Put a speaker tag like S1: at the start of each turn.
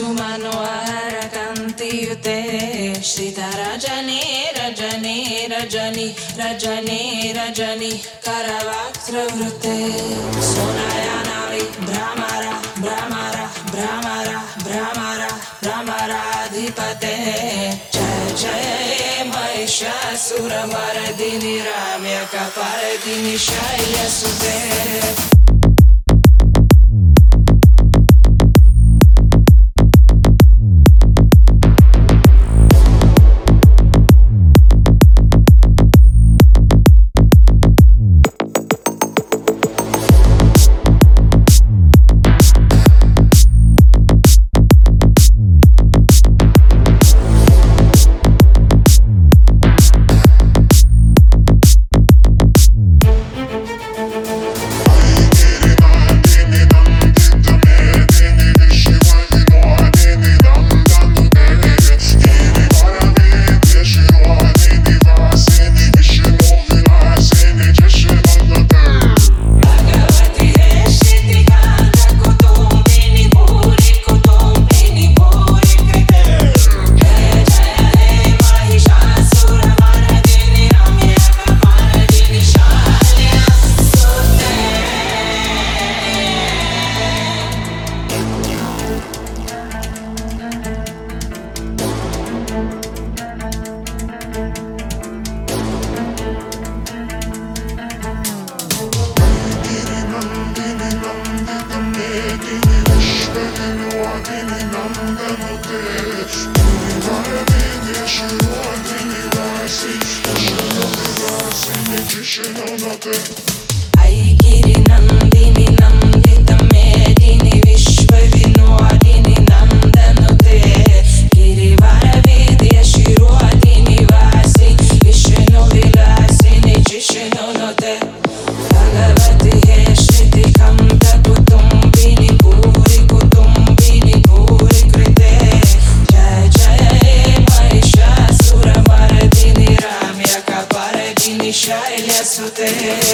S1: su mano harakaantiyute sita rajane rajane rajani rajane rajani karavakravrutte sonayanavi brahmara brahmara brahmara brahmara brahmaradhipate jay jay mahishasura mardini ramya kaparadini shaya sute.
S2: dönemedi
S1: Ay gelin an beni. nothing.